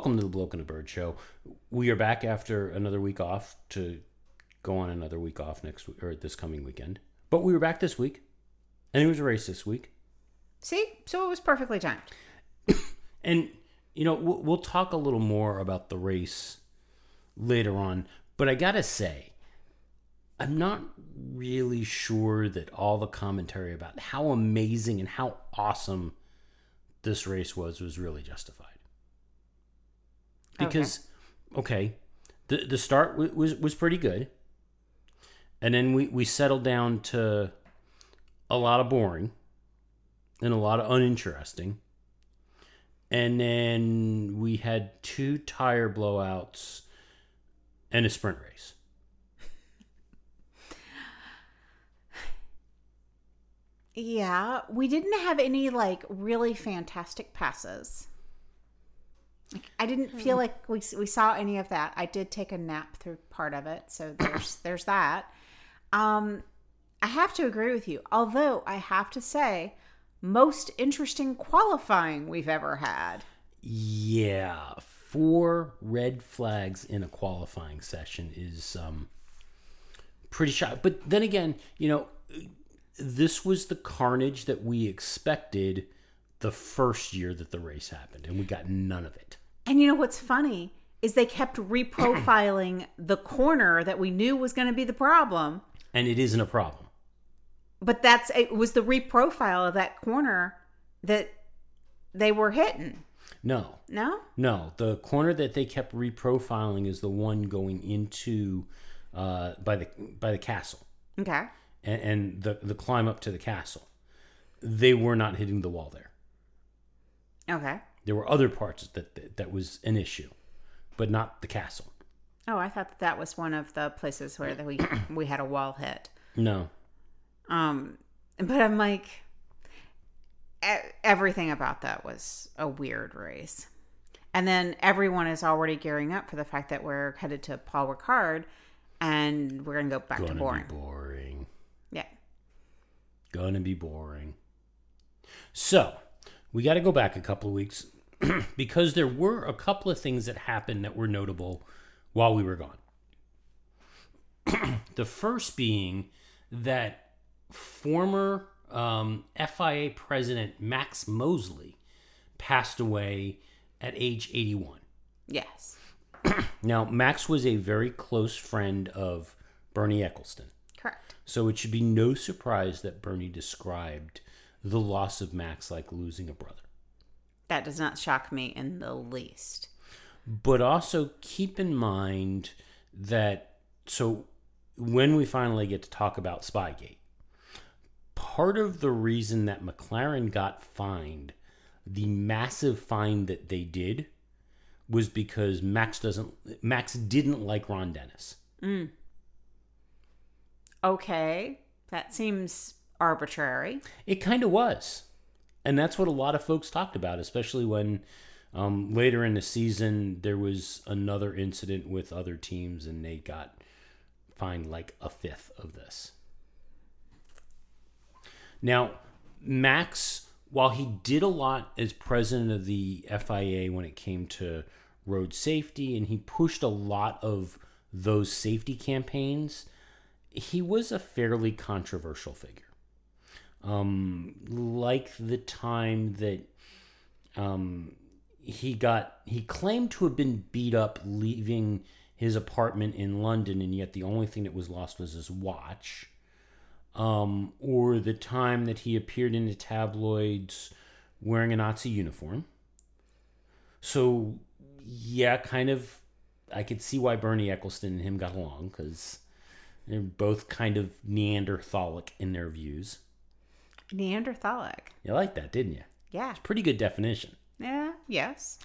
Hello, everyone, and welcome to the Bloke and a Bird Show. We are back after another week off to go on another week off next week or this coming weekend. But we were back this week, and it was a race this week. See, so it was perfectly timed. And you know, we'll, we'll talk a little more about the race later on. But I gotta say, I'm not really sure that all the commentary about how amazing and how awesome this race was was really justified. Because, okay, the the start w- was was pretty good, and then we we settled down to a lot of boring and a lot of uninteresting. And then we had two tire blowouts and a sprint race. Yeah, we didn't have any like really fantastic passes. I didn't feel like we we saw any of that. I did take a nap through part of it, so there's there's that. Um, I have to agree with you. Although I have to say, most interesting qualifying we've ever had. Yeah, four red flags in a qualifying session is um, pretty shot. But then again, you know, this was the carnage that we expected the first year that the race happened, and we got none of it. And you know what's funny is they kept reprofiling the corner that we knew was going to be the problem. And it isn't a problem. but that's it was the reprofile of that corner that they were hitting No, no no. The corner that they kept reprofiling is the one going into uh, by the by the castle. okay and, and the the climb up to the castle. They were not hitting the wall there. okay There were other parts that that, that was an issue, but not the castle. oh i thought that, that was one of the places where that we we had a wall hit No, um but i'm like e- everything about that was a weird race and then everyone is already gearing up for the fact that we're headed to paul ricard and we're gonna go back to gonna boring be boring. yeah Gonna be boring. So we got to go back a couple of weeks because there were a couple of things that happened that were notable while we were gone. the first being that former um, FIA president Max Mosley passed away at age 81. yes Now, Max was a very close friend of Bernie Ecclestone. correct So it should be no surprise that Bernie described the loss of Max like losing a brother. that does not shock me in the least But also keep in mind that so when we finally get to talk about Spygate, part of the reason that McLaren got fined, the massive fine that they did, was because Max doesn't Max didn't like Ron Dennis. Mm. Okay, that seems arbitrary. It kind of was. And that's what a lot of folks talked about, especially when um, later in the season there was another incident with other teams and they got fined like a fifth of this. Now, Max, while he did a lot as president of the FIA when it came to road safety and he pushed a lot of those safety campaigns, he was a fairly controversial figure um, like the time that um, he got he claimed to have been beat up leaving his apartment in London, and yet the only thing that was lost was his watch. Um, or the time that he appeared in the tabloids wearing a Nazi uniform. So, yeah, kind of, I could see why Bernie Ecclestone and him got along because they're both kind of Neanderthalic in their views. Neanderthalic. You like that, didn't you? Yeah. Pretty good definition. Yeah, yes.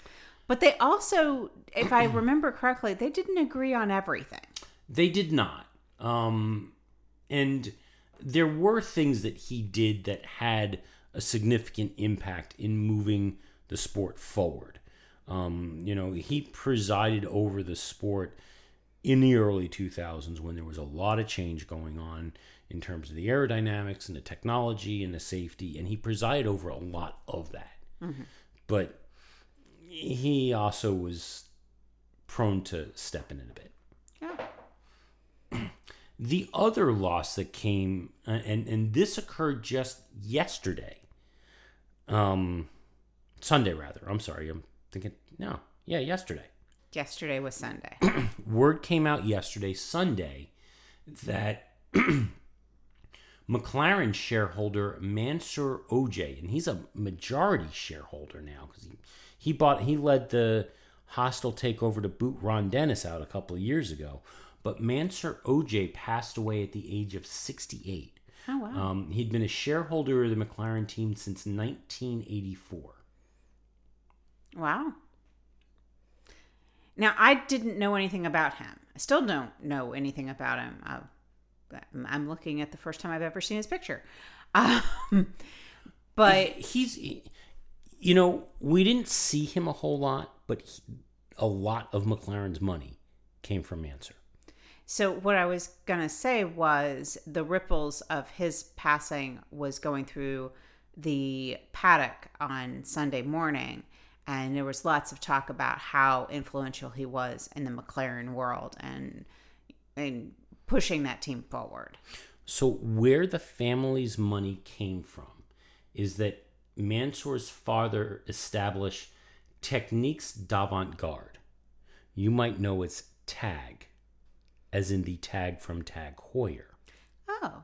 But they also, if I remember correctly, they didn't agree on everything. They did not. Um, and there were things that he did that had a significant impact in moving the sport forward. Um, you know, he presided over the sport in the early 2000s when there was a lot of change going on in terms of the aerodynamics and the technology and the safety, and he presided over a lot of that. But he also was prone to stepping in a bit. Yeah. The other loss that came, uh, and and this occurred just yesterday, um, Sunday rather. I'm sorry, I'm thinking no, yeah, yesterday. Yesterday was Sunday. Word came out yesterday, Sunday, that McLaren shareholder Mansour Ojjeh, and he's a majority shareholder now because he he bought he led the hostile takeover to boot Ron Dennis out a couple of years ago. But Mansour Ojjeh passed away at the age of 68. Oh wow. Um, he'd been a shareholder of the McLaren team since 1984. Wow. Now, I didn't know anything about him. I still don't know anything about him. Uh, I'm looking at the first time I've ever seen his picture. Um, but he's, you know, we didn't see him a whole lot, but he, a lot of McLaren's money came from Mansour. so what I was going to say was the ripples of his passing was going through the paddock on Sunday morning. And there was lots of talk about how influential he was in the McLaren world and and pushing that team forward. So, where the family's money came from is that Mansour's father established Techniques d'Avant Garde. You might know as TAG, as in the tag from Tag Heuer. Oh,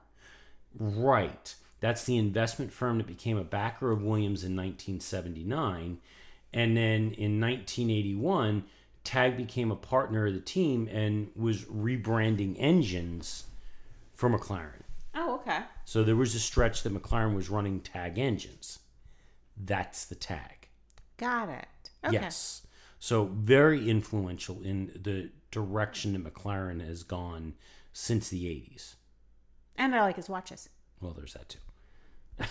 Right. That's the investment firm that became a backer of Williams in 1979. And then in 1981, Tag became a partner of the team and was rebranding engines for McLaren. oh, okay. So there was a stretch that McLaren was running Tag engines. That's the Tag. Got it. Okay. Yes. So very influential in the direction that McLaren has gone since the 80s. And I like his watches. Well, there's that too.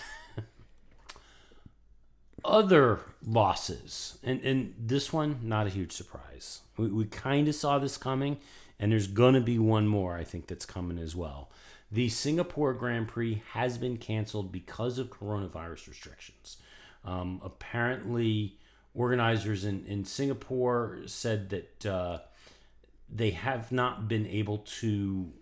Other losses, and and this one not a huge surprise. We, we kind of saw this coming, and there's gonna be one more I think that's coming as well. The Singapore Grand Prix has been canceled because of coronavirus restrictions. Um, apparently, organizers in, in Singapore said that uh, they have not been able to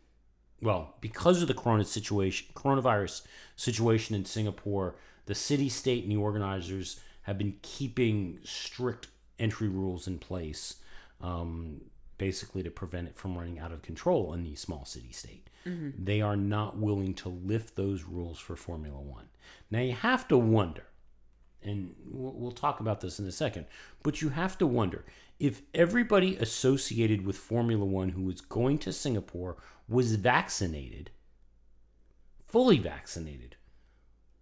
well, because of the corona situation, coronavirus situation in Singapore, the city, state, and the organizers have been keeping strict entry rules in place, um, basically to prevent it from running out of control in the small city state. They are not willing to lift those rules for Formula One. Now you have to wonder, and we'll talk about this in a second, but you have to wonder if everybody associated with Formula One who was going to Singapore was vaccinated, fully vaccinated,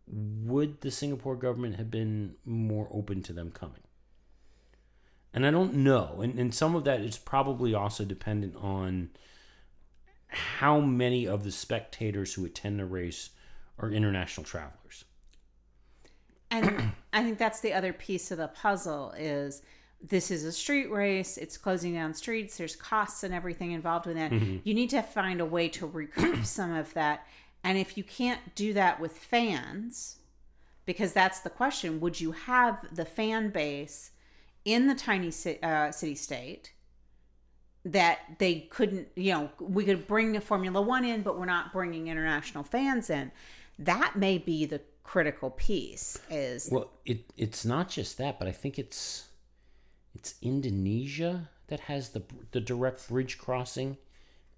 would the Singapore government have been more open to them coming? And I don't know. And, and some of that is probably also dependent on how many of the spectators who attend the race are international travelers. And I think that's the other piece of the puzzle is this is a street race. It's closing down streets. There's costs and everything involved with that. Mm-hmm. You need to find a way to recoup some of that. And if you can't do that with fans, because that's the question, would you have the fan base in the tiny uh, city state that they couldn't, you know, we could bring the Formula One in, but we're not bringing international fans in? That may be the critical piece. Is Well, it it's not just that, but I think it's it's Indonesia that has the the direct bridge crossing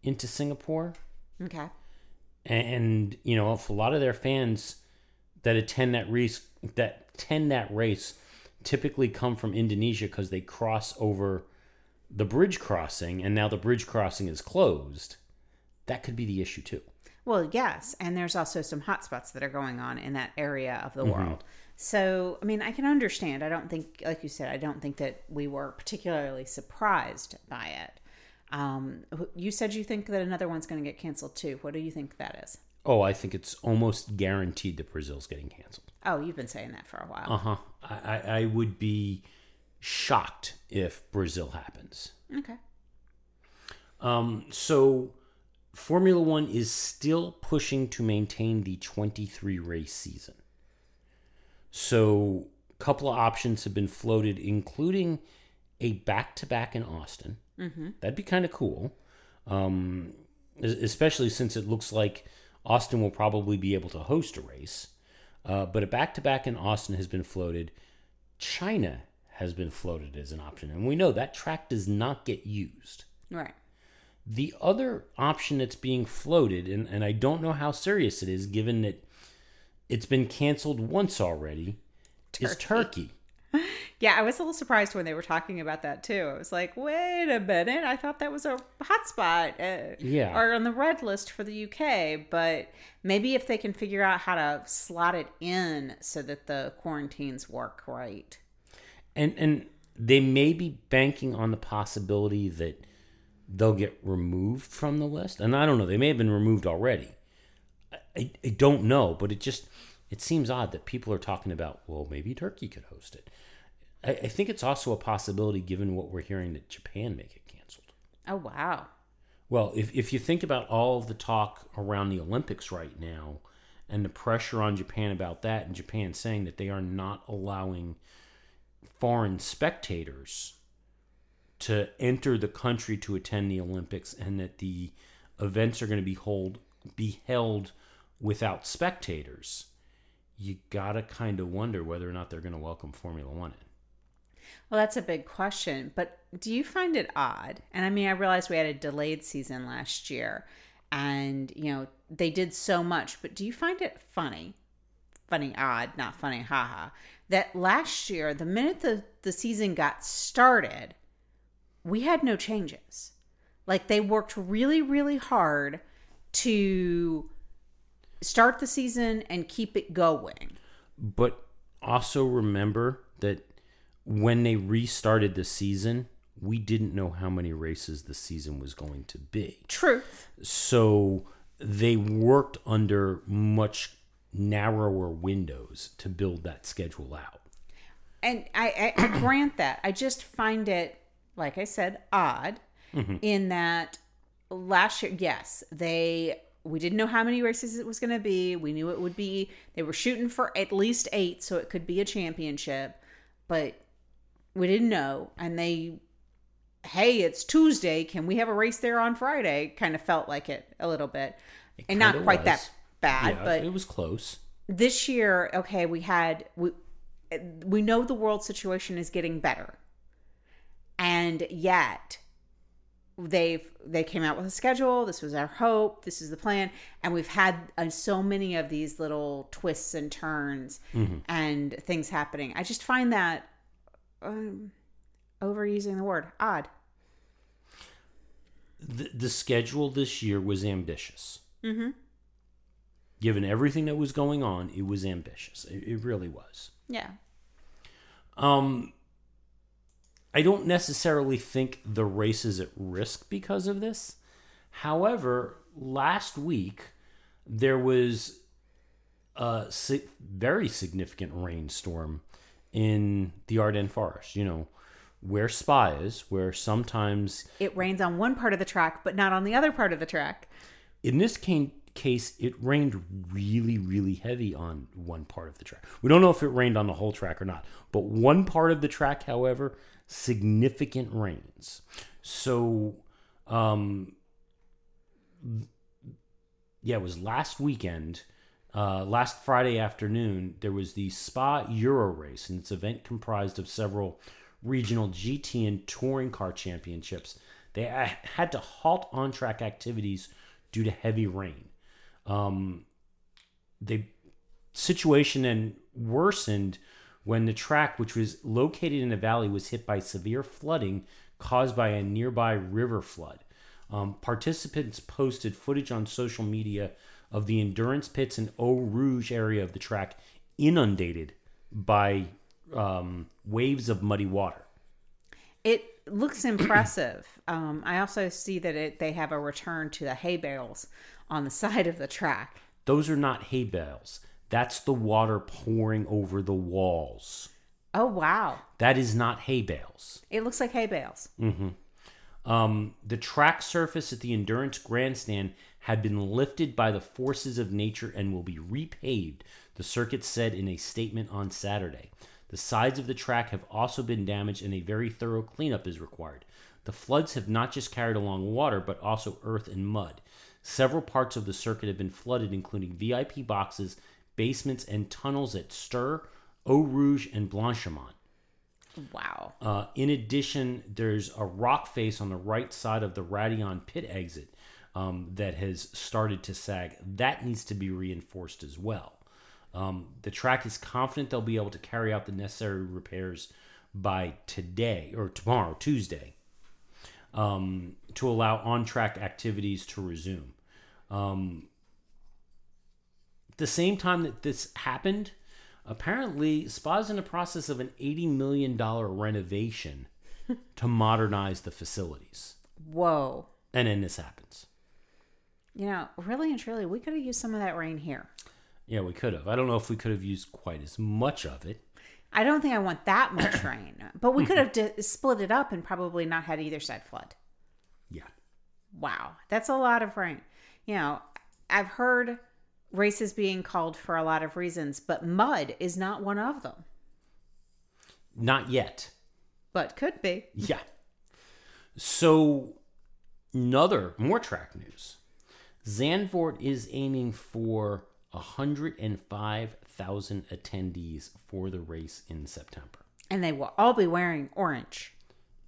into Singapore. okay. And you know if a lot of their fans that attend that race that attend that race typically come from Indonesia because they cross over the bridge crossing and now the bridge crossing is closed that could be the issue too Well, yes, and there's also some hotspots that are going on in that area of the mm-hmm. world. So, I mean, I can understand. I don't think, like you said, I don't think that we were particularly surprised by it. Um, you said you think that another one's going to get canceled too. What do you think that is? oh i think it's almost guaranteed that brazil's getting canceled Oh, you've been saying that for a while. uh-huh I, I, I would be shocked if brazil happens Okay. Um, so Formula One is still pushing to maintain the 23 race season. So a couple of options have been floated, including a back to back in Austin. Mm-hmm. That'd be kind of cool, um, especially since it looks like Austin will probably be able to host a race. Uh, but a back to back in Austin has been floated. China has been floated as an option, and we know that track does not get used. Right. The other option that's being floated, and, and I don't know how serious it is given that it's been canceled once already, is Turkey. Yeah, I was a little surprised when they were talking about that too. I was like, wait a minute, I thought that was a hotspot. Uh, Yeah. Or on the red list for the UK, but maybe if they can figure out how to slot it in so that the quarantines work right. And and they may be banking on the possibility that they'll get removed from the list. And I don't know, they may have been removed already. I, I, I don't know, but it just it seems odd that people are talking about, well, maybe Turkey could host it. I, I think it's also a possibility given what we're hearing that Japan may get canceled. Oh, wow. Well, if, if you think about all of the talk around the Olympics right now and the pressure on Japan about that, and Japan saying that they are not allowing foreign spectators to enter the country to attend the Olympics, and that the events are going to be hold be held without spectators, you gotta kind of wonder whether or not they're going to welcome Formula One in. Well, that's a big question. But do you find it odd? And I mean, I realized we had a delayed season last year and, you know, they did so much, but do you find it funny? Funny, odd, not funny, haha. That last year, the minute the, the season got started, we had no changes. Like they worked really, really hard to start the season and keep it going. But also remember that when they restarted the season, we didn't know how many races the season was going to be. Truth. So they worked under much narrower windows to build that schedule out. and I, I, I grant that. I just find it, like I said, odd mm-hmm. in that last year, yes, they we didn't know how many races it was going to be. We knew it would be. They were shooting for at least eight, so it could be a championship, but we didn't know. And they, hey, it's Tuesday. Can we have a race there on Friday? Kind of felt like it a little bit, and not quite was. that bad, yeah, but it was close. this year okay we had we we know the world situation is getting better and yet they've they came out with a schedule this was our hope this is the plan and we've had uh, so many of these little twists and turns and things happening i just find that um, overusing the word odd The, the schedule this year was ambitious. Mm-hmm. Given everything that was going on, it was ambitious. It, it really was. yeah Um, I don't necessarily think the race is at risk because of this. However, last week there was a si- very significant rainstorm in the Ardennes Forest. You know, where Spa is, where sometimes it rains on one part of the track but not on the other part of the track in this ca- case, it rained really, really heavy on one part of the track. We don't know if it rained on the whole track or not, but one part of the track, however, significant rains. So, um, yeah, it was last weekend, uh, last Friday afternoon, there was the Spa Euro race, and its event comprised of several regional GT and touring car championships. They had to halt on track activities due to heavy rain. Um, the situation then worsened when the track, which was located in a valley, was hit by severe flooding caused by a nearby river flood. Um, participants posted footage on social media of the endurance pits and Eau Rouge area of the track inundated by um, waves of muddy water. It looks impressive. um, I also see that it, they have a return to the hay bales on the side of the track. Those are not hay bales. That's the water pouring over the walls. Oh wow! That is not hay bales. It looks like hay bales. Um, the track surface at the Endurance Grandstand had been lifted by the forces of nature and will be repaved, the circuit said in a statement on Saturday. The sides of the track have also been damaged, and a very thorough cleanup is required. The floods have not just carried along water, but also earth and mud. Several parts of the circuit have been flooded, including VIP boxes, basements, and tunnels at Stur, Eau Rouge, and Blanchimont. Wow. Uh, in addition, there's a rock face on the right side of the Raidillon pit exit um, that has started to sag. That needs to be reinforced as well. Um, the track is confident they'll be able to carry out the necessary repairs by today or tomorrow, Tuesday, um, to allow on track activities to resume. Um, the same time that this happened, apparently Spa's in the process of an $80 million renovation to modernize the facilities. Whoa. And then this happens. You know, really and truly, we could have used some of that rain here. Yeah, we could have. I don't know if we could have used quite as much of it. I don't think I want that much rain, but we could have di- split it up and probably not had either side flood. Yeah. Wow, that's a lot of rain. You know, I've heard races being called for a lot of reasons, but mud is not one of them. Not yet. But could be. Yeah. So, another more track news. Zandvoort is aiming for 105,000 attendees for the race in September. And they will all be wearing orange.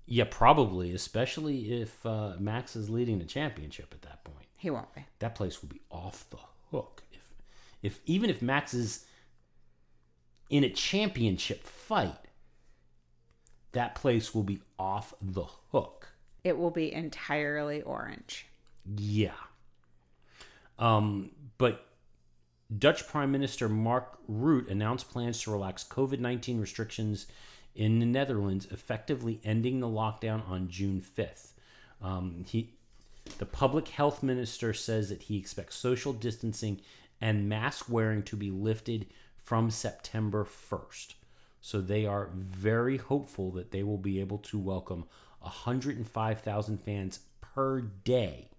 Yeah, probably, especially if uh, Max is leading the championship at that point. He won't be. That place will be off the hook. If, if even if Max is in a championship fight, that place will be off the hook. It will be entirely orange. Yeah. Um, but Dutch Prime Minister Mark Rutte announced plans to relax COVID 19 restrictions in the Netherlands, effectively ending the lockdown on June 5th. Um, he, the public health minister says that he expects social distancing and mask wearing to be lifted from September 1st. So they are very hopeful that they will be able to welcome 105,000 fans per day.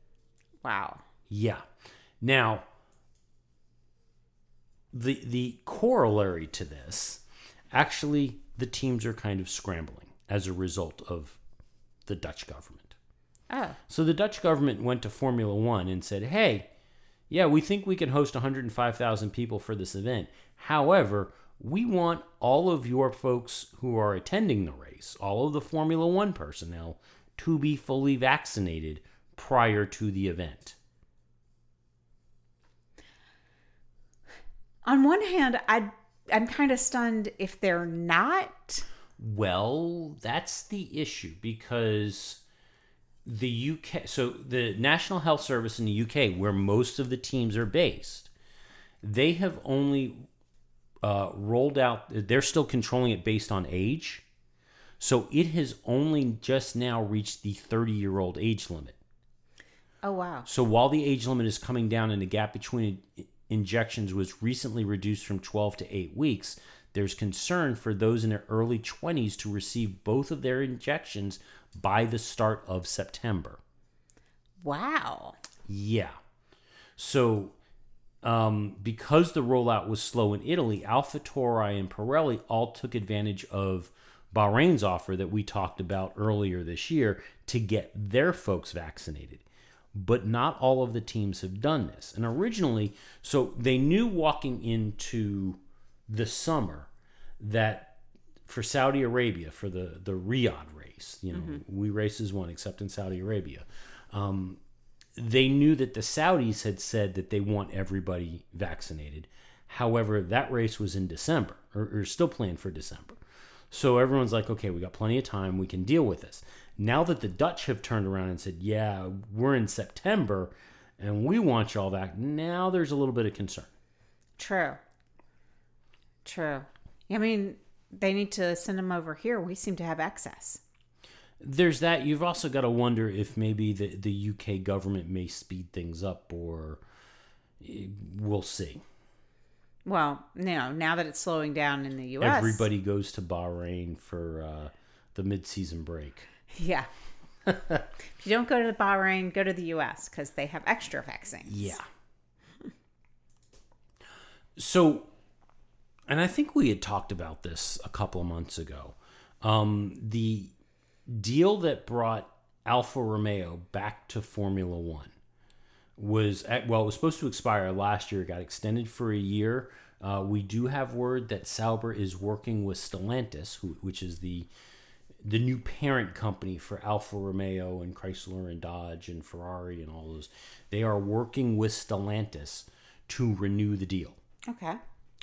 Wow. Yeah. Now, the the corollary to this, actually, the teams are kind of scrambling as a result of the Dutch government. Oh. So the Dutch government went to Formula One and said, "Hey, yeah, we think we can host 105,000 people for this event. However, we want all of your folks who are attending the race, all of the Formula One personnel, to be fully vaccinated prior to the event." On one hand, I I'm kind of stunned if they're not. Well, that's the issue because the UK, so the National Health Service in the UK, where most of the teams are based, they have only uh, rolled out, they're still controlling it based on age. So it has only just now reached the 30 year old age limit. Oh wow. So while the age limit is coming down and the gap between injections was recently reduced from 12 to 8 weeks, there's concern for those in their early 20s to receive both of their injections by the start of September. Wow. Yeah. So, um, because the rollout was slow in Italy, AlphaTauri and Pirelli all took advantage of Bahrain's offer that we talked about earlier this year to get their folks vaccinated but not all of the teams have done this. And originally, so they knew walking into the summer that for Saudi Arabia, for the, the Riyadh race, you know, mm-hmm. we race as one except in Saudi Arabia, um, they knew that the Saudis had said that they want everybody vaccinated. However, that race was in December, or, or still planned for December. So everyone's like, okay, we got plenty of time. We can deal with this. Now that the Dutch have turned around and said, yeah, we're in September and we want y'all back, now there's a little bit of concern. True. True. I mean, they need to send them over here. We seem to have access. There's that. You've also got to wonder if maybe the, the UK government may speed things up or eh, we'll see. Well, know, now that it's slowing down in the U.S., everybody goes to Bahrain for uh, the mid-season break. Yeah. if you don't go to the Bahrain, go to the U.S. because they have extra vaccines. Yeah. So, and I think we had talked about this a couple of months ago. Um, the deal that brought Alfa Romeo back to Formula One was at, well, it was supposed to expire last year. It got extended for a year. Uh, we do have word that Sauber is working with Stellantis, who, which is the the new parent company for Alfa Romeo and Chrysler and Dodge and Ferrari and all those. They are working with Stellantis to renew the deal. Okay.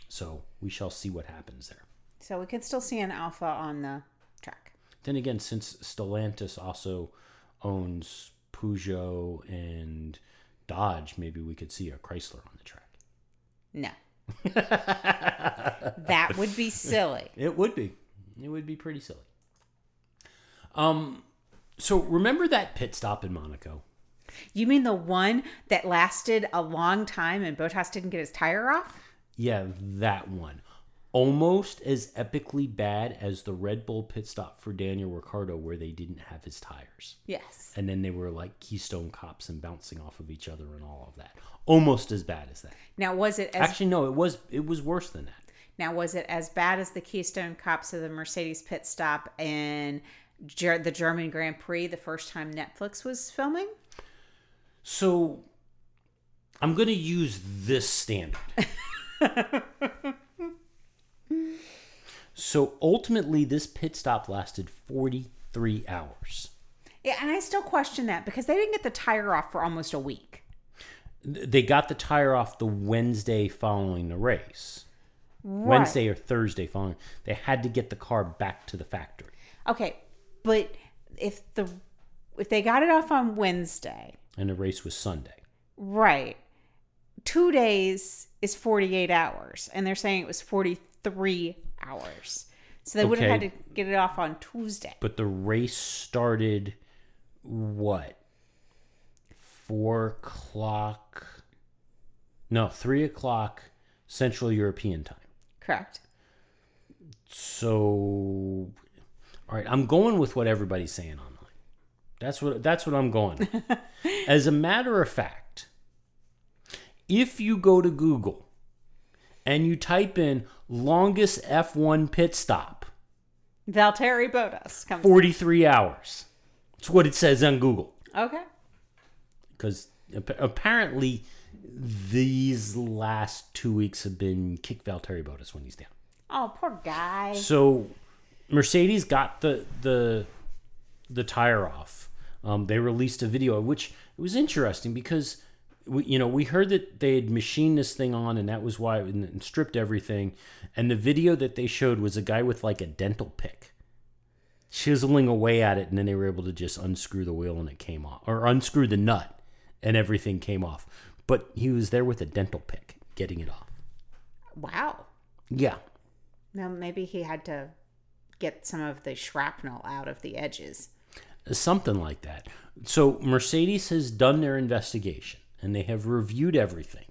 So we shall see what happens there. So we could still see an alpha on the track. Then again, since Stellantis also owns Peugeot and Dodge, maybe we could see a Chrysler on the track. No. that would be silly. It would be. It would be pretty silly. Um, so remember that pit stop in Monaco? You mean the one that lasted a long time and Bottas didn't get his tire off? Yeah, that one. Almost as epically bad as the Red Bull pit stop for Daniel Ricciardo, where they didn't have his tires. Yes. And then they were like Keystone cops and bouncing off of each other and all of that. Almost as bad as that. Now was it as Actually, no, it was it was worse than that. now was it as bad as the Keystone Cops of the Mercedes pit stop in Ger- the German Grand Prix the first time Netflix was filming? So I'm going to use this standard. so ultimately, this pit stop lasted 43 hours. Yeah, and I still question that because they didn't get the tire off for almost a week. They got the tire off the Wednesday following the race. Right. Wednesday or Thursday following. They had to get the car back to the factory. Okay, but if the if they got it off on Wednesday, And the race was Sunday. right, two days is forty eight hours, and they're saying it was forty three hours. So they would have had to get it off on Tuesday. But the race started what? Four o'clock? No, three o'clock Central European time. Correct. So, all right, I'm going with what everybody's saying online. That's what that's what I'm going. with. As a matter of fact, if you go to Google and you type in longest F1 pit stop, Valtteri Bottas comes. 43 hours. That's what it says on Google. Okay. Because apparently these last two weeks have been kick Valtteri Bottas when he's down. Oh, poor guy. So Mercedes got the the the tire off. Um, they released a video, which it was interesting because we, you know we heard that they had machined this thing on, and that was why and, and stripped everything. And the video that they showed was a guy with like a dental pick, chiseling away at it, and then they were able to just unscrew the wheel and it came off, or unscrew the nut, and everything came off. But he was there with a dental pick, getting it off. Wow. Yeah, Now maybe he had to get some of the shrapnel out of the edges. something like that. So Mercedes has done their investigation and they have reviewed everything.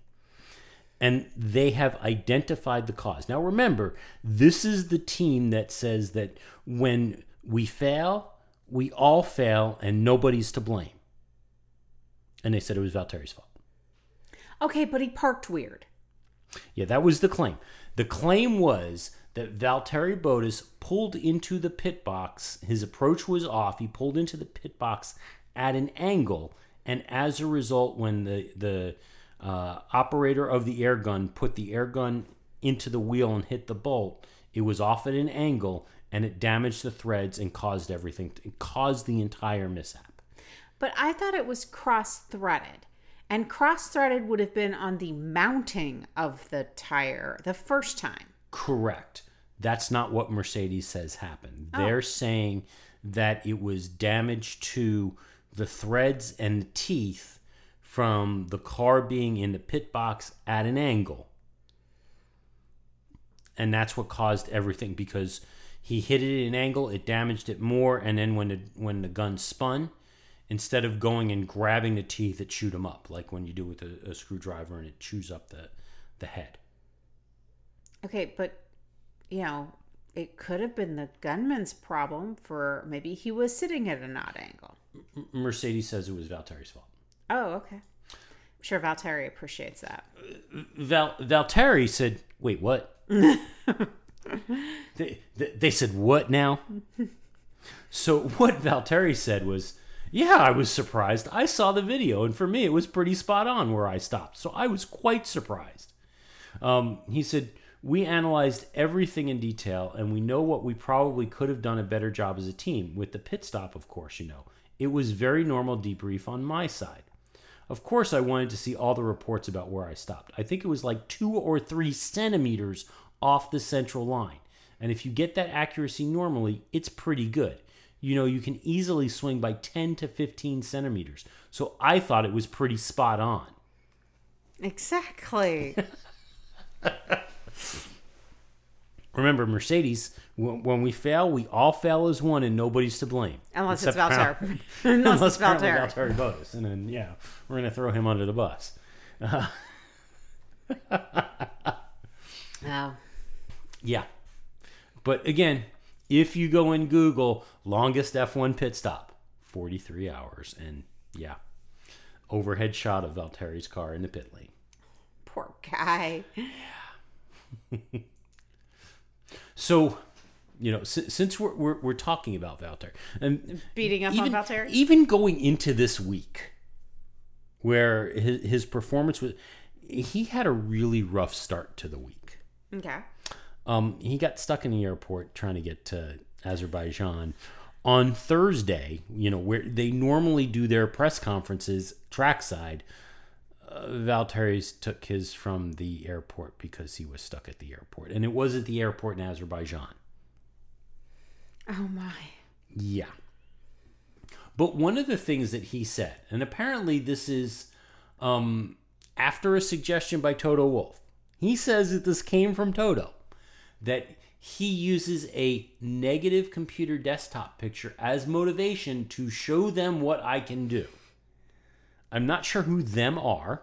And they have identified the cause. Now remember, this is the team that says that when we fail, we all fail and nobody's to blame. And they said it was Valtteri's fault. Okay, but he parked weird. Yeah, that was the claim. The claim was that Valtteri Bottas pulled into the pit box. His approach was off. He pulled into the pit box at an angle, and as a result, when the the uh, operator of the air gun put the air gun into the wheel and hit the bolt, it was off at an angle, and it damaged the threads and caused everything. It caused the entire mishap. But I thought it was cross threaded. And cross threaded would have been on the mounting of the tire the first time. Correct. That's not what Mercedes says happened. Oh. They're saying that it was damage to the threads and the teeth from the car being in the pit box at an angle. And that's what caused everything because he hit it at an angle, it damaged it more, and then when the when the gun spun, instead of going and grabbing the teeth, it chewed them up, like when you do with a, a screwdriver and it chews up the the head. Okay, but you know, it could have been the gunman's problem for maybe he was sitting at an odd angle. Mercedes says it was Valtteri's fault. Oh, okay. I'm sure Valtteri appreciates that. Val Valtteri said, "Wait, what?" they, they, they said, "What now?" so what Valtteri said was, "Yeah, I was surprised. I saw the video, and for me, it was pretty spot on where I stopped. So I was quite surprised." Um, he said, "We analyzed everything in detail, and we know what we probably could have done a better job as a team with the pit stop. Of course, you know, it was very normal debrief on my side." Of course, I wanted to see all the reports about where I stopped. I think it was like two or three centimeters off the central line. And if you get that accuracy normally, it's pretty good. You know, you can easily swing by 10 to 15 centimeters. So I thought it was pretty spot on. Exactly. Remember, Mercedes, when, when we fail, we all fail as one and nobody's to blame. Unless it's Valtteri. apparently- Unless Unless it's Valtteri. Valtteri Bottas. And then, yeah, we're going to throw him under the bus. Oh. Yeah. But again, if you go in Google, longest F1 pit stop, 43 hours. And yeah, overhead shot of Valtteri's car in the pit lane. Poor guy. So, you know, si- since we're, we're, we're talking about Valter and Beating up even, on Valtteri. even going into this week, where his, his performance was, he had a really rough start to the week. Okay. Um, he got stuck in the airport trying to get to Azerbaijan on Thursday. You know where they normally do their press conferences trackside. Uh, Valtteri's took his from the airport because he was stuck at the airport, and it was at the airport in Azerbaijan. Oh my. Yeah. But one of the things that he said, and apparently this is um, after a suggestion by Toto Wolff, he says that this came from Toto, that he uses a negative computer desktop picture as motivation to show them what I can do. I'm not sure who them are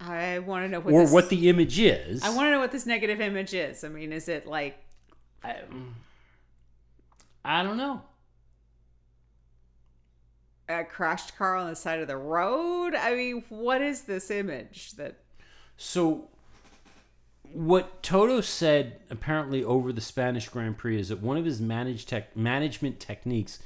I want to know what or this, what the image is. I want to know what this negative image is. I mean, is it like I don't know. a crashed car on the side of the road? I mean, what is this image that So, what Toto said apparently over the Spanish Grand Prix is that one of his manage tech, management techniques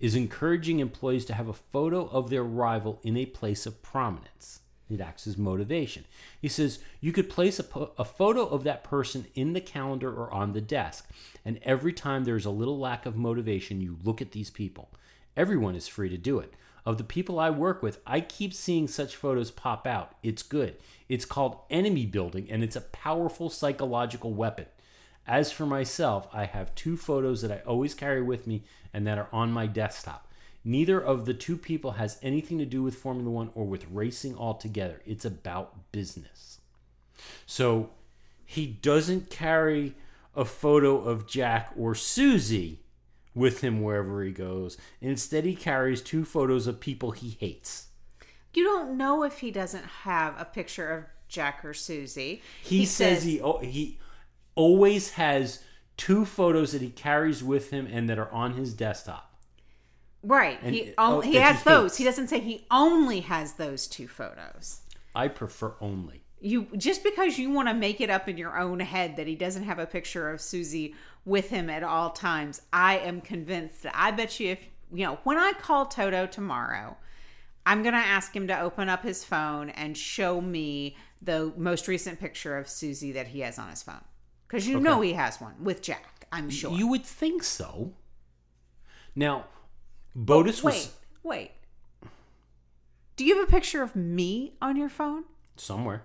is encouraging employees to have a photo of their rival in a place of prominence. It acts as motivation. He says you could place a, po- a photo of that person in the calendar or on the desk, and every time there's a little lack of motivation, you look at these people. Everyone is free to do it. Of the people I work with, I keep seeing such photos pop out. It's good. It's called enemy building, and it's a powerful psychological weapon. As for myself, I have two photos that I always carry with me and that are on my desktop. Neither of the two people has anything to do with Formula One or with racing altogether. It's about business. So he doesn't carry a photo of Jack or Susie with him wherever he goes. Instead, he carries two photos of people he hates. you don't know if he doesn't have a picture of Jack or Susie? He, says, he oh, he always has two photos that he carries with him and that are on his desktop. right. And- he oh, he has those. He doesn't say he only has those two photos. I prefer only. you just because you want to make it up in your own head that he doesn't have a picture of Susie with him at all times, I am convinced that I bet you if you know when I call Toto tomorrow, I'm gonna ask him to open up his phone and show me the most recent picture of Susie that he has on his phone because you know he has one with Jack. I'm sure. You would think so. Now, Bottas was wait, wait. Do you have a picture of me on your phone? somewhere.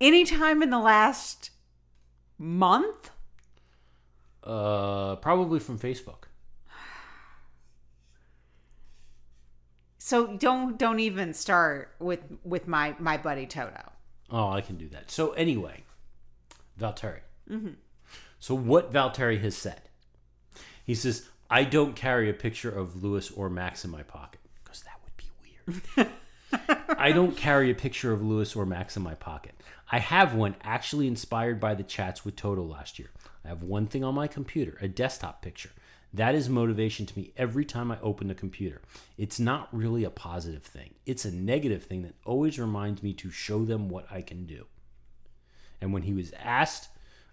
Anytime in the last month? Uh, probably from Facebook. So don't don't even start with with my my buddy Toto. Oh, I can do that. So anyway, Valtteri. Mm-hmm. So what Valtteri has said, he says, "I don't carry a picture of Lewis or Max in my pocket because that would be weird." I don't carry a picture of Lewis or Max in my pocket. I have one actually inspired by the chats with Toto last year. I have one thing on my computer, a desktop picture. That is motivation to me every time I open the computer. It's not really a positive thing, it's a negative thing that always reminds me to show them what I can do. And when he was asked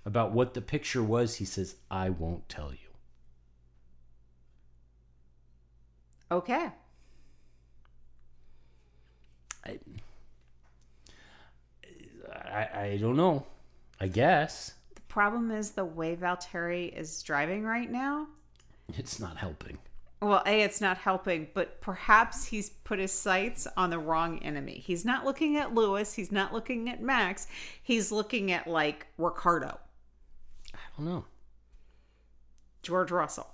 about what the picture was, he says, I won't tell you. Okay. I, I, I don't know. I guess The problem is the way Valtteri is driving right now. it's not helping. Well, A, it's not helping, but perhaps he's put his sights on the wrong enemy. He's not looking at Lewis. He's not looking at Max. He's looking at like Ricciardo, I don't know. George Russell.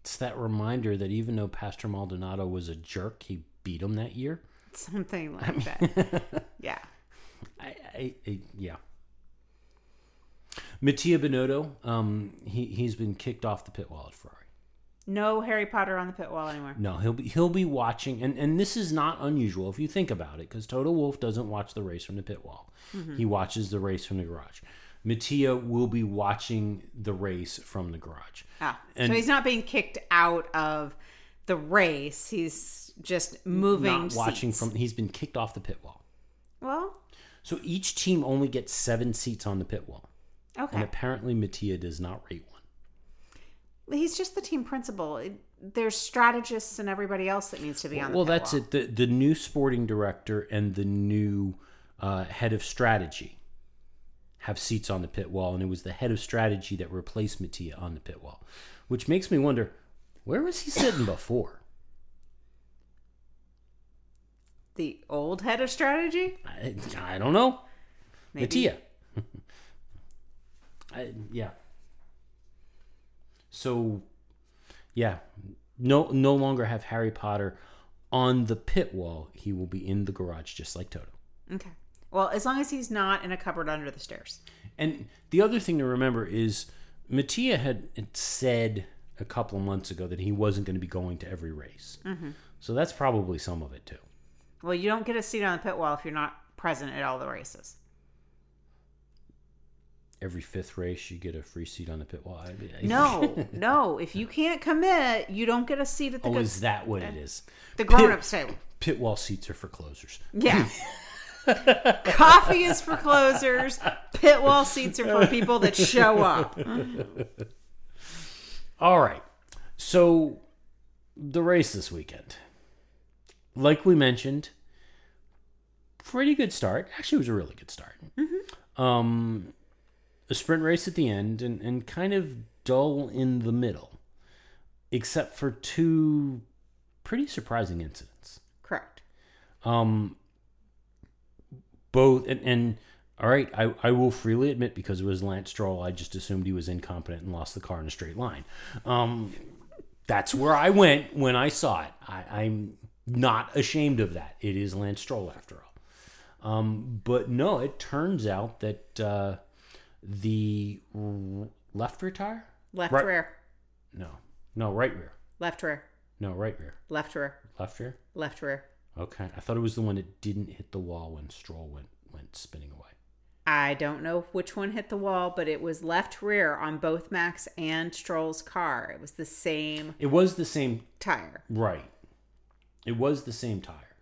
It's that reminder that even though Pastor Maldonado was a jerk, he beat him that year. Something like that. yeah. I, I, I yeah. Mattia Binotto, um, he he's been kicked off the pit wall at Ferrari. No Harry Potter on the pit wall anymore. No, he'll be he'll be watching, and and this is not unusual if you think about it, because Toto Wolff doesn't watch the race from the pit wall; he watches the race from the garage. Mattia will be watching the race from the garage. Ah, And- so he's not being kicked out of the race. He's just moving. Not watching seats. from. He's been kicked off the pit wall. Well, So each team only gets seven seats on the pit wall, Okay. and apparently Mattia does not rate one. He's just the team principal. There's strategists and everybody else that needs to be on the Well, that's wall. it. The the new sporting director and the new uh, head of strategy have seats on the pit wall, and it was the head of strategy that replaced Mattia on the pit wall, which makes me wonder where was he sitting before? The old head of strategy? I, I don't know. Maybe. Mattia. I, yeah. So, yeah, no no longer have Harry Potter on the pit wall. He will be in the garage just like Toto. Okay. Well, as long as he's not in a cupboard under the stairs. And the other thing to remember is Mattia had said a couple of months ago that he wasn't going to be going to every race. Mm-hmm. So that's probably some of it too. Well, you don't get a seat on the pit wall if you're not present at all the races. Every fifth race, you get a free seat on the pit wall. No, no. If you can't commit, you don't get a seat at the Oh, good- is that what it is? the grown-ups table. Pit wall seats are for closers. Yeah. Coffee is for closers. Pit wall seats are for people that show up. All right. So the race this weekend, like we mentioned, pretty good start. Actually, it was a really good start. Um, a sprint race at the end, and, and kind of dull in the middle, except for two pretty surprising incidents. Correct. Um, both and, and all right, I, I will freely admit because it was Lance Stroll, I just assumed he was incompetent and lost the car in a straight line. Um, that's where I went when I saw it. I, I'm not ashamed of that. It is Lance Stroll after all. Um, but no, it turns out that uh, the left rear tire, Left Right. rear. no, no, right rear, Left rear. no, right rear, Left rear. left rear. Left rear. Okay, I thought it was the one that didn't hit the wall when Stroll went went spinning away. I don't know which one hit the wall, but it was left rear on both Max and Stroll's car. It was the same It was the same, tire. right? It was the same tire,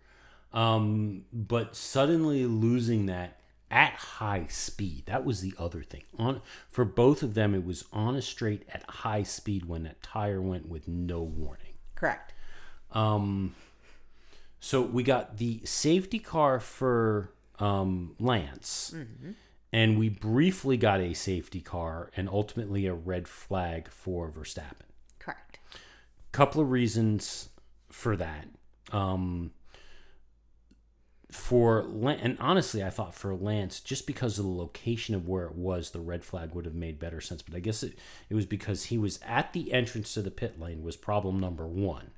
um, but suddenly losing that at high speed. That was the other thing. On for both of them, it was on a straight at high speed when that tire went with no warning. Correct. Um, so we got the safety car for um, Lance, and we briefly got a safety car and ultimately a red flag for Verstappen. Correct. Couple of reasons for that. Um, for Lan- and honestly, I thought for Lance, just because of the location of where it was, the red flag would have made better sense. But I guess it, it was because he was at the entrance to the pit lane was problem number one.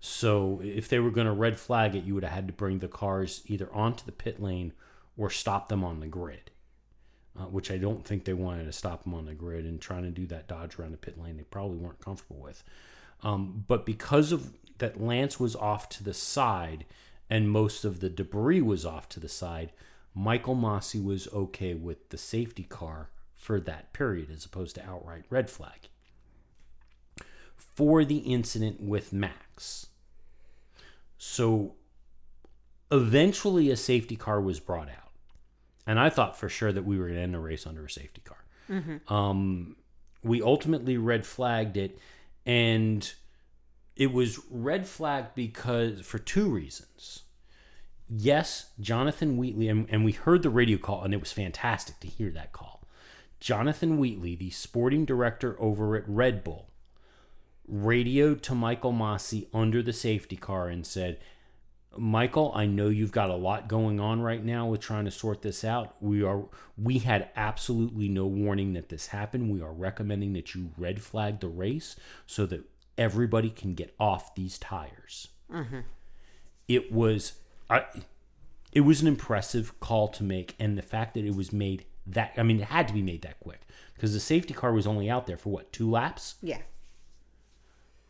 So if they were going to red flag it, you would have had to bring the cars either onto the pit lane or stop them on the grid. Uh, which I don't think they wanted to stop them on the grid and trying to do that dodge around the pit lane. They probably weren't comfortable with. Um, but because of that, Lance was off to the side and most of the debris was off to the side. Michael Masi was okay with the safety car for that period as opposed to outright red flag. for the incident with Max. So eventually a safety car was brought out. And I thought for sure that we were going to end the race under a safety car. Um, we ultimately red flagged it, and it was red flagged because for two reasons. Yes, Jonathan Wheatley, and, and we heard the radio call, and it was fantastic to hear that call. Jonathan Wheatley, the sporting director over at Red Bull, radioed to Michael Masi under the safety car and said, Michael, I know you've got a lot going on right now with trying to sort this out. We are we had absolutely no warning that this happened. We are recommending that you red flag the race so that everybody can get off these tires. Mm-hmm. It was I, it was an impressive call to make, and the fact that it was made that I mean it had to be made that quick because the safety car was only out there for what two laps Yeah.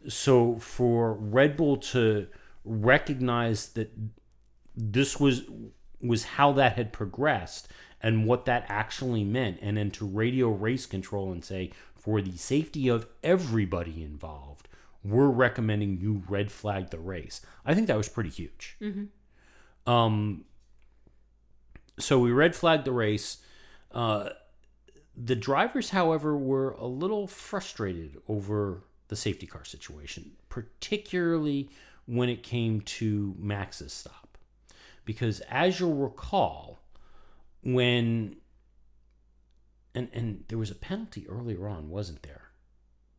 so for Red Bull to recognize that this was was how that had progressed and what that actually meant and then to radio race control and say for the safety of everybody involved we're recommending you red flag the race i think that was pretty huge um so we red flagged the race uh the drivers, however, were a little frustrated over the safety car situation, particularly when it came to Max's stop. Because as you'll recall, when and and there was a penalty earlier on, wasn't there?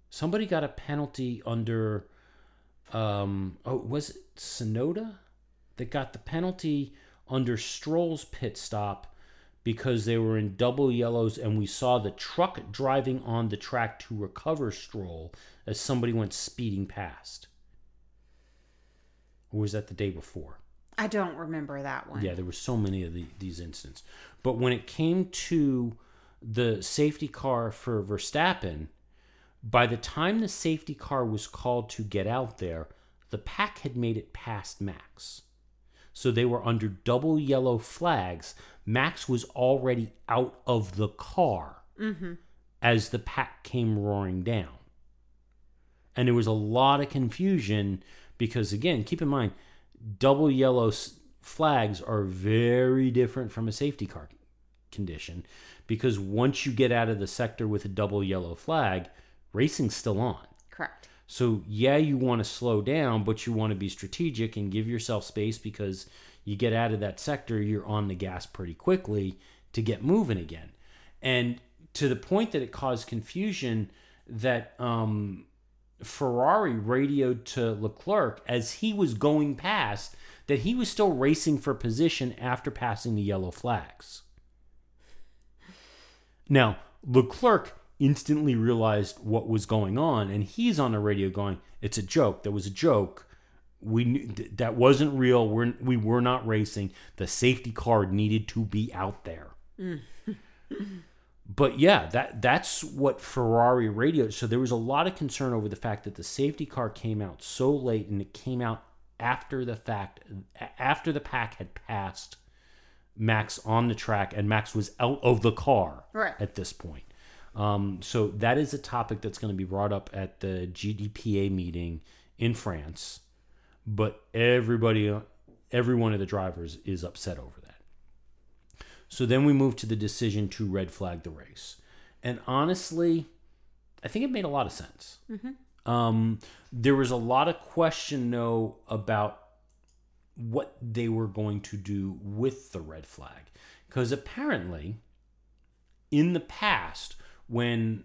Somebody got a penalty under um oh was it Tsunoda that got the penalty under Stroll's pit stop because they were in double yellows and we saw the truck driving on the track to recover Stroll as somebody went speeding past. Or was that the day before? I don't remember that one. Yeah, there were so many of the, these incidents. But when it came to the safety car for Verstappen, by the time the safety car was called to get out there, the pack had made it past Max. So they were under double yellow flags. Max was already out of the car mm-hmm. as the pack came roaring down. And there was a lot of confusion because, again, keep in mind, double yellow s- flags are very different from a safety car condition because once you get out of the sector with a double yellow flag, racing's still on. Correct. So, yeah, you want to slow down, but you want to be strategic and give yourself space because you get out of that sector, you're on the gas pretty quickly to get moving again. And to the point that it caused confusion that um, Ferrari radioed to Leclerc as he was going past that he was still racing for position after passing the yellow flags. Now, Leclerc instantly realized what was going on, and he's on the radio going, "It's a joke. That was a joke. We knew th- that wasn't real. We're we were not racing. The safety car needed to be out there." but yeah, that that's what Ferrari radio So there was a lot of concern over the fact that the safety car came out so late, and it came out after the fact, after the pack had passed Max on the track, and Max was out of the car Right. at this point. Um, so that is a topic that's going to be brought up at the GDPA meeting in France. But everybody, every one of the drivers is upset over that. So then we move to the decision to red flag the race. And honestly, I think it made a lot of sense. Um, there was a lot of question, though, about what they were going to do with the red flag. Because apparently, in the past, when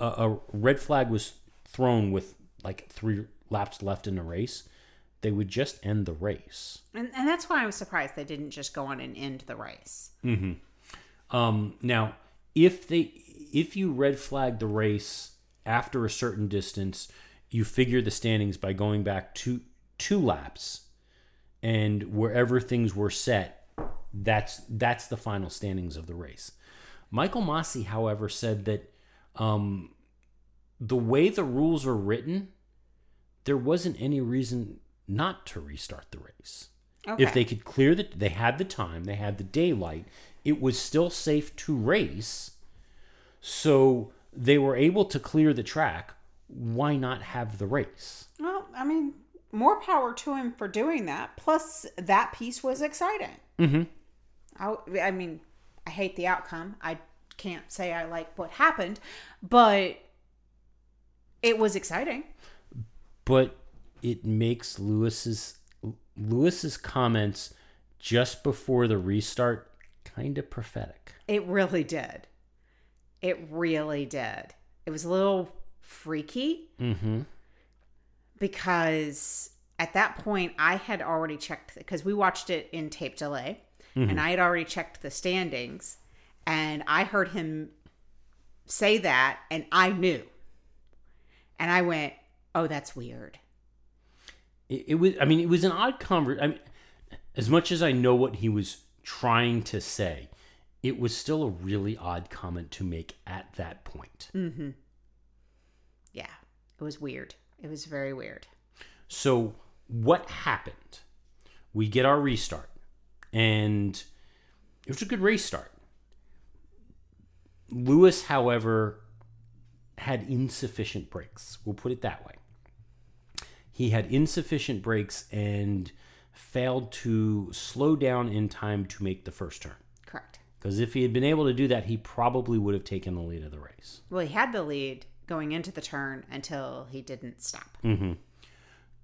a, a red flag was thrown with like three laps left in the race, they would just end the race. And, and that's why I was surprised they didn't just go on and end the race. Um, now, if they if you red flag the race after a certain distance, you figure the standings by going back two two laps, and wherever things were set, that's that's the final standings of the race. Michael Masi, however, said that um, the way the rules are written, there wasn't any reason not to restart the race. Okay. If they could clear the, they had the time, they had the daylight, it was still safe to race. So they were able to clear the track why not have the race? Well, I mean, more power to him for doing that. Plus, that piece was exciting. Mm-hmm. I, I mean, I hate the outcome. I can't say I like what happened, but it was exciting. But it makes Lewis's Lewis's comments just before the restart kind of prophetic. It really did. It really did. It was a little freaky Mm-hmm. because at that point I had already checked because we watched it in tape delay and I had already checked the standings and I heard him say that and I knew. And I went, "Oh, that's weird." It, it was. I mean, it was an odd convert. I mean, as much as I know what he was trying to say, it was still a really odd comment to make at that point. Mhm. Yeah. It was weird. It was very weird. So, what happened? We get our restart, and it was a good race start. Lewis, however, had insufficient brakes. We'll put it that way. He had insufficient brakes and failed to slow down in time to make the first turn. Correct. Because if he had been able to do that, he probably would have taken the lead of the race. Well, he had the lead going into the turn until he didn't stop. Mm-hmm.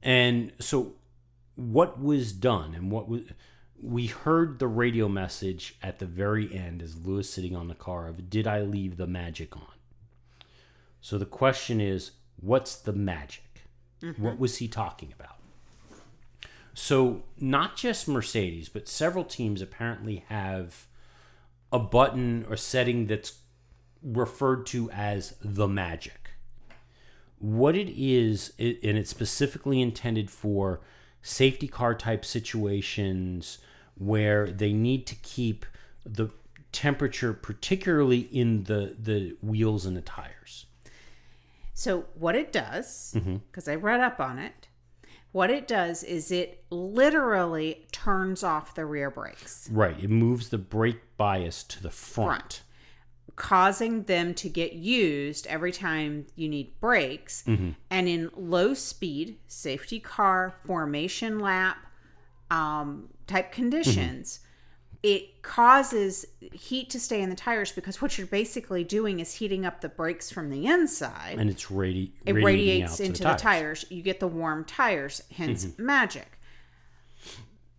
And so, what was done, and what was we heard the radio message at the very end as Lewis sitting on the car of "Did I leave the magic on?" So the question is, what's the magic? Mm-hmm. What was he talking about? So not just Mercedes, but several teams apparently have a button or setting that's referred to as the magic what it is, and it's specifically intended for safety car type situations where they need to keep the temperature, particularly in the the wheels and the tires. So, what it does, because I read up on it, what it does is it literally turns off the rear brakes, Right. It moves the brake bias to the front. Front. causing them to get used every time you need brakes. And in low speed, safety car, formation lap um, type conditions, it causes heat to stay in the tires because what you're basically doing is heating up the brakes from the inside. And it's radi- it radiates into the the tires. tires. You get the warm tires, hence Mm-hmm. magic.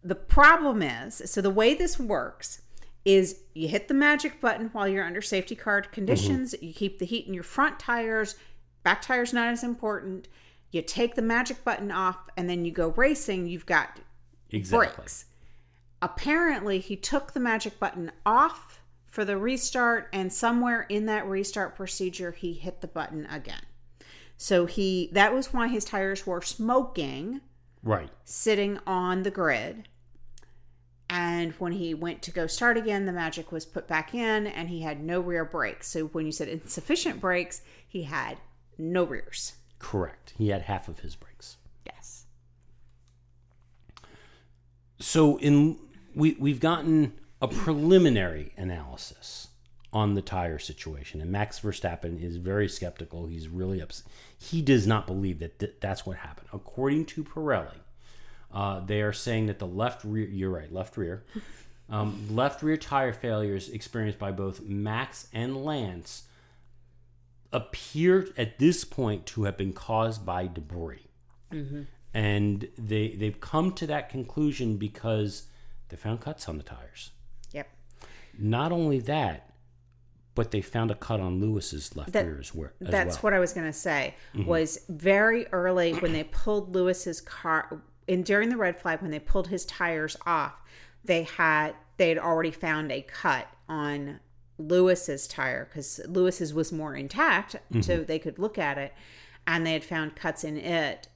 The problem is so the way this works is you hit the magic button while you're under safety car conditions. Mm-hmm. You keep the heat in your front tires, back tires not as important. You take the magic button off, and then you go racing. You've got Exactly. brakes. Apparently, he took the magic button off for the restart, and somewhere in that restart procedure, he hit the button again. So he that was why his tires were smoking Right. sitting on the grid. And when he went to go start again, the magic was put back in and he had no rear brakes. So when you said insufficient brakes, he had no rears. Correct. He had half of his brakes. Yes. So in we we've gotten a preliminary analysis on the tire situation, and Max Verstappen is very skeptical. He's really upset. He does not believe that th- that's what happened. According to Pirelli, uh, they are saying that the left rear. You're right, left rear. Um, left rear tire failures experienced by both Max and Lance appear at this point to have been caused by debris and they they've come to that conclusion because they found cuts on the tires. Yep. Not only that, but they found a cut on Lewis's left That- rear as, well- That's what I was going to say. Mm-hmm. Was very early when they pulled Lewis's car and during the red flag when they pulled his tires off, they had they had already found a cut on Lewis's tire because Lewis's was more intact, mm-hmm. so they could look at it, and they had found cuts in it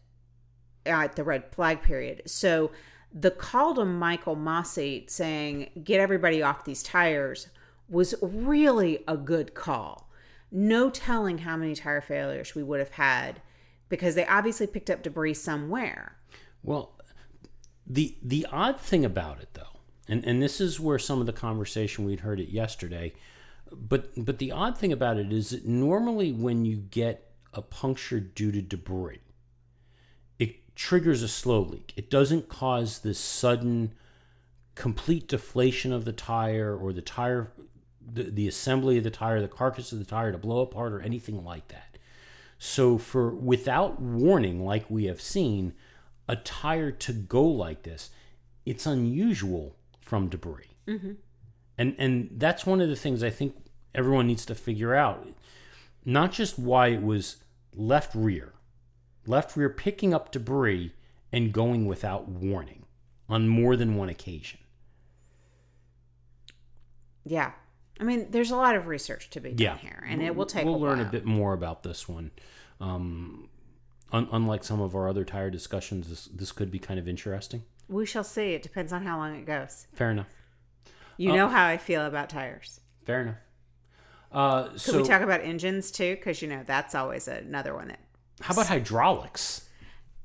at the red flag period. So the call to Michael Masi saying, get everybody off these tires was really a good call. No telling how many tire failures we would have had because they obviously picked up debris somewhere. Well, the the odd thing about it though, and, and this is where some of the conversation we'd heard it yesterday, but but the odd thing about it is that normally when you get a puncture due to debris. It triggers a slow leak. It doesn't cause this sudden, complete deflation of the tire or the tire, the, the assembly of the tire, the carcass of the tire to blow apart or anything like that. So, for without warning, like we have seen, a tire to go like this, it's unusual from debris. Mm-hmm. And and that's one of the things I think everyone needs to figure out. Not just why it was left rear, left rear picking up debris and going without warning on more than one occasion. Yeah. I mean, there's a lot of research to be done Yeah. here, and it will take We'll a learn while. a bit more about this one. Um, un- unlike some of our other tire discussions, this this could be kind of interesting. We shall see. It depends on how long it goes. Fair enough. You know how I feel about tires. Fair enough. Uh, Could so we talk about engines too? Because you know that's always another one that. How about hydraulics?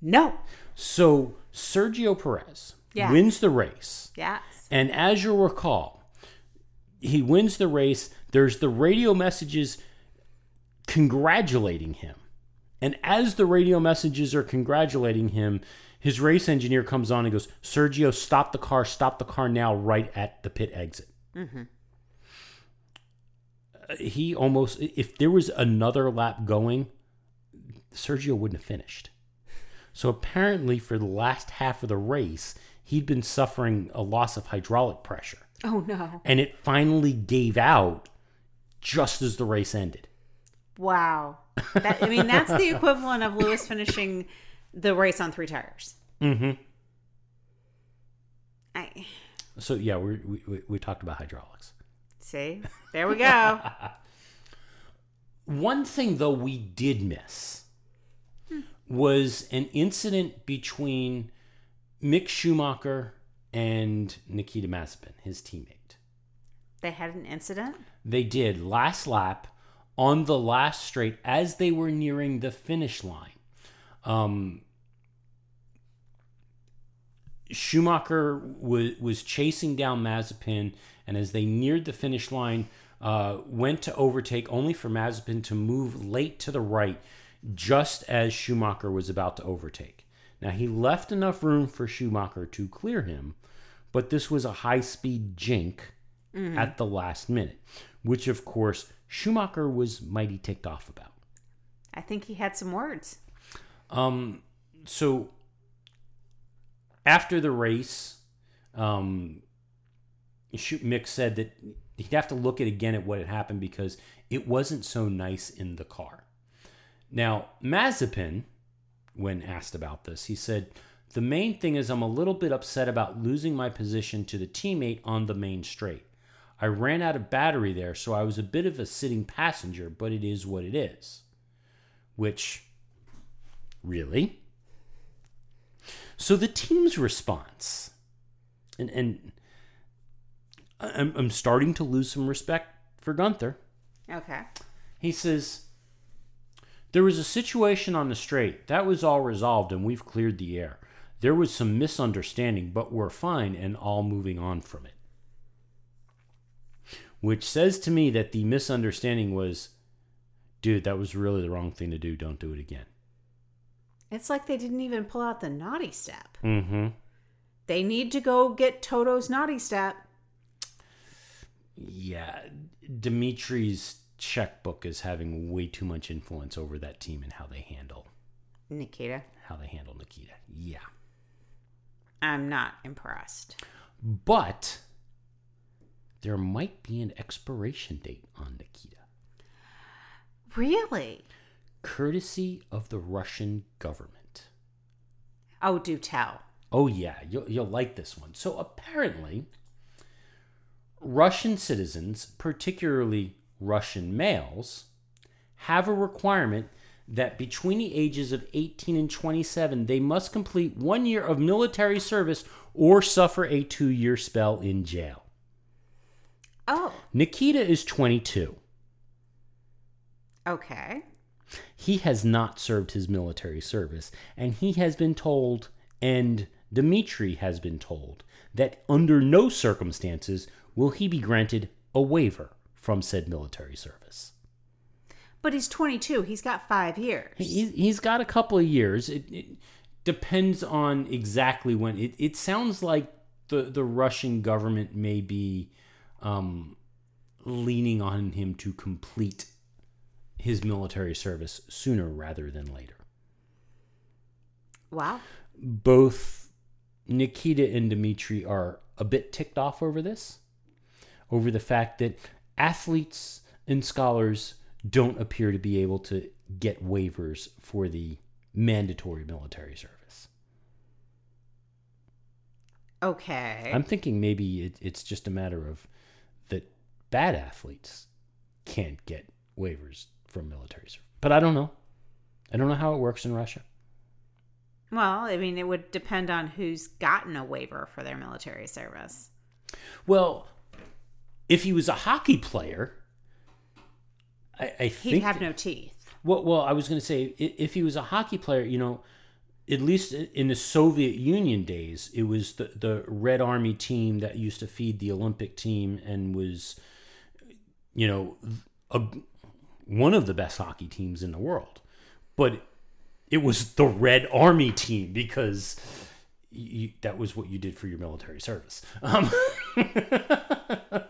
No. So Sergio Perez Yeah. wins the race. Yes. And as you'll recall, he wins the race. There's the radio messages congratulating him. And as the radio messages are congratulating him, his race engineer comes on and goes, Sergio, stop the car, stop the car now, right at the pit exit. Uh, He almost, if there was another lap going, Sergio wouldn't have finished. So apparently, for the last half of the race, he'd been suffering a loss of hydraulic pressure. Oh no. And it finally gave out just as the race ended. Wow. That, I mean, that's the equivalent of Lewis finishing the race on three tires. Mm-hmm. I So, yeah, we, we, we- we talked about hydraulics. see. There we go. One thing, though, we did miss was an incident between Mick Schumacher and Nikita Mazepin, his teammate. They had an incident. They did last lap on the last straight as they were nearing the finish line. Um, Schumacher was was chasing down Mazepin, and as they neared the finish line, uh, went to overtake, only for Mazepin to move late to the right, just as Schumacher was about to overtake. Now he left enough room for Schumacher to clear him, but this was a high speed jink at the last minute, which of course Schumacher was mighty ticked off about. I think he had some words. Um, so after the race, um, Mick said that he'd have to look at again at what had happened because it wasn't so nice in the car. Now Mazepin, when asked about this, he said. The main thing is, I'm a little bit upset about losing my position to the teammate on the main straight. I ran out of battery there, so I was a bit of a sitting passenger, but it is what it is. Which, really? So the team's response, and, and I'm, I'm starting to lose some respect for Gunther. Okay. He says, There was a situation on the straight. That was all resolved, and we've cleared the air. There was some misunderstanding, but we're fine and all moving on from it. Which says to me that the misunderstanding was, dude, that was really the wrong thing to do. Don't do it again. It's like they didn't even pull out the naughty step. Mm hmm. They need to go get Toto's naughty step. Yeah, Dimitri's checkbook is having way too much influence over that team and how they handle Nikita, how they handle Nikita. Yeah. I'm not impressed. But there might be an expiration date on Nikita, Really? courtesy of the Russian government. Oh, do tell. Oh yeah, you'll you'll like this one. So apparently, Russian citizens, particularly Russian males, have a requirement that between the ages of 18 and 27, they must complete one year of military service or suffer a two-year spell in jail. Oh, Nikita is 22. okay. he has not served his military service, and he has been told, and Dmitri has been told, that under no circumstances will he be granted a waiver from said military service. But he's 22. He's got five years. He's, he's got a couple of years. It, it depends on exactly when. It, it sounds like the, the Russian government may be um, leaning on him to complete his military service sooner rather than later. Wow. Both Nikita and Dmitry are a bit ticked off over this, over the fact that athletes and scholars don't appear to be able to get waivers for the mandatory military service. Okay. I'm thinking maybe it, it's just a matter of that bad athletes can't get waivers from military service. But I don't know. I don't know how it works in Russia. well, I mean, it would depend on who's gotten a waiver for their military service. Well, if he was a hockey player, I, I He'd have no teeth. Well, well, I was going to say if he was a hockey player, you know, at least in the Soviet Union days, it was the the Red Army team that used to feed the Olympic team and was, you know, a, one of the best hockey teams in the world. But it was the Red Army team because you, that was what you did for your military service. Um,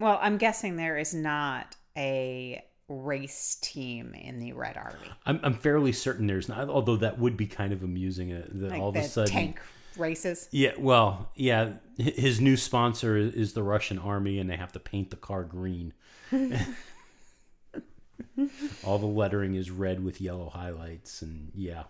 Well, I'm guessing there is not a race team in the Red Army. I'm, I'm fairly certain there's not, although that would be kind of amusing uh, that Like all of a sudden tank races. Yeah, well, yeah, his new sponsor is the Russian army, and they have to paint the car green. All the lettering is red with yellow highlights, and yeah,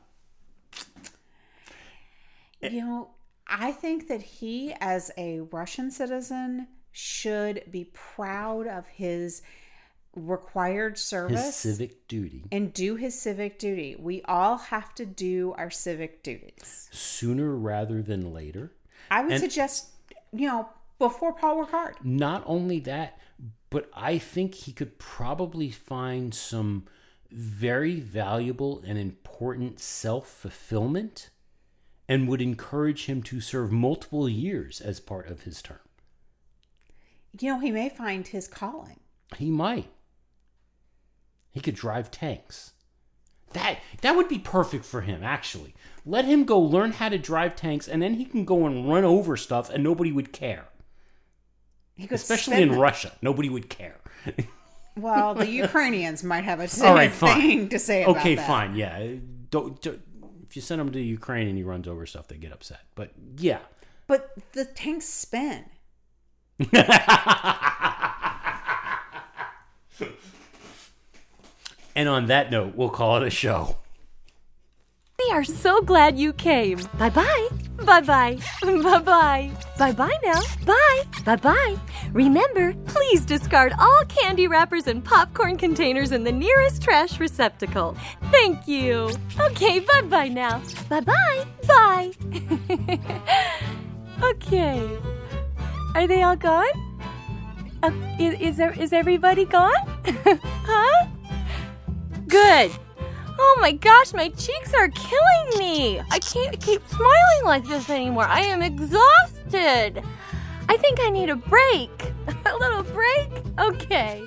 You know, I think that he, as a Russian citizen, should be proud of his required service, his civic duty and do his civic duty. We all have to do our civic duties. sooner rather than later. I would And- suggest, you know, before Paul work hard. Not only that, but I think he could probably find some very valuable and important self fulfillment and would encourage him to serve multiple years as part of his term. You know, he may find his calling. He might. He could drive tanks. That that would be perfect for him, actually. Let him go learn how to drive tanks, and then he can go and run over stuff, and nobody would care. Especially in the- Russia, nobody would care. Well, the Ukrainians might have a right, thing to say about okay, that. fine, yeah. Don't, don't- if you send him to Ukraine and he runs over stuff, they get upset. But yeah, But the tanks spin. and on that note, we'll call it a show. We are so glad you came. Bye bye. Bye bye. Bye bye. Bye bye now. Bye. Bye bye. Remember, please discard all candy wrappers and popcorn containers in the nearest trash receptacle. Thank you. Okay, bye bye now. Bye bye. Bye. okay. Are they all gone? Uh, is, is, there, is everybody gone? huh? Good. Oh my gosh, my cheeks are killing me. I can't keep smiling like this anymore. I am exhausted. I think I need a break. a little break? Okay.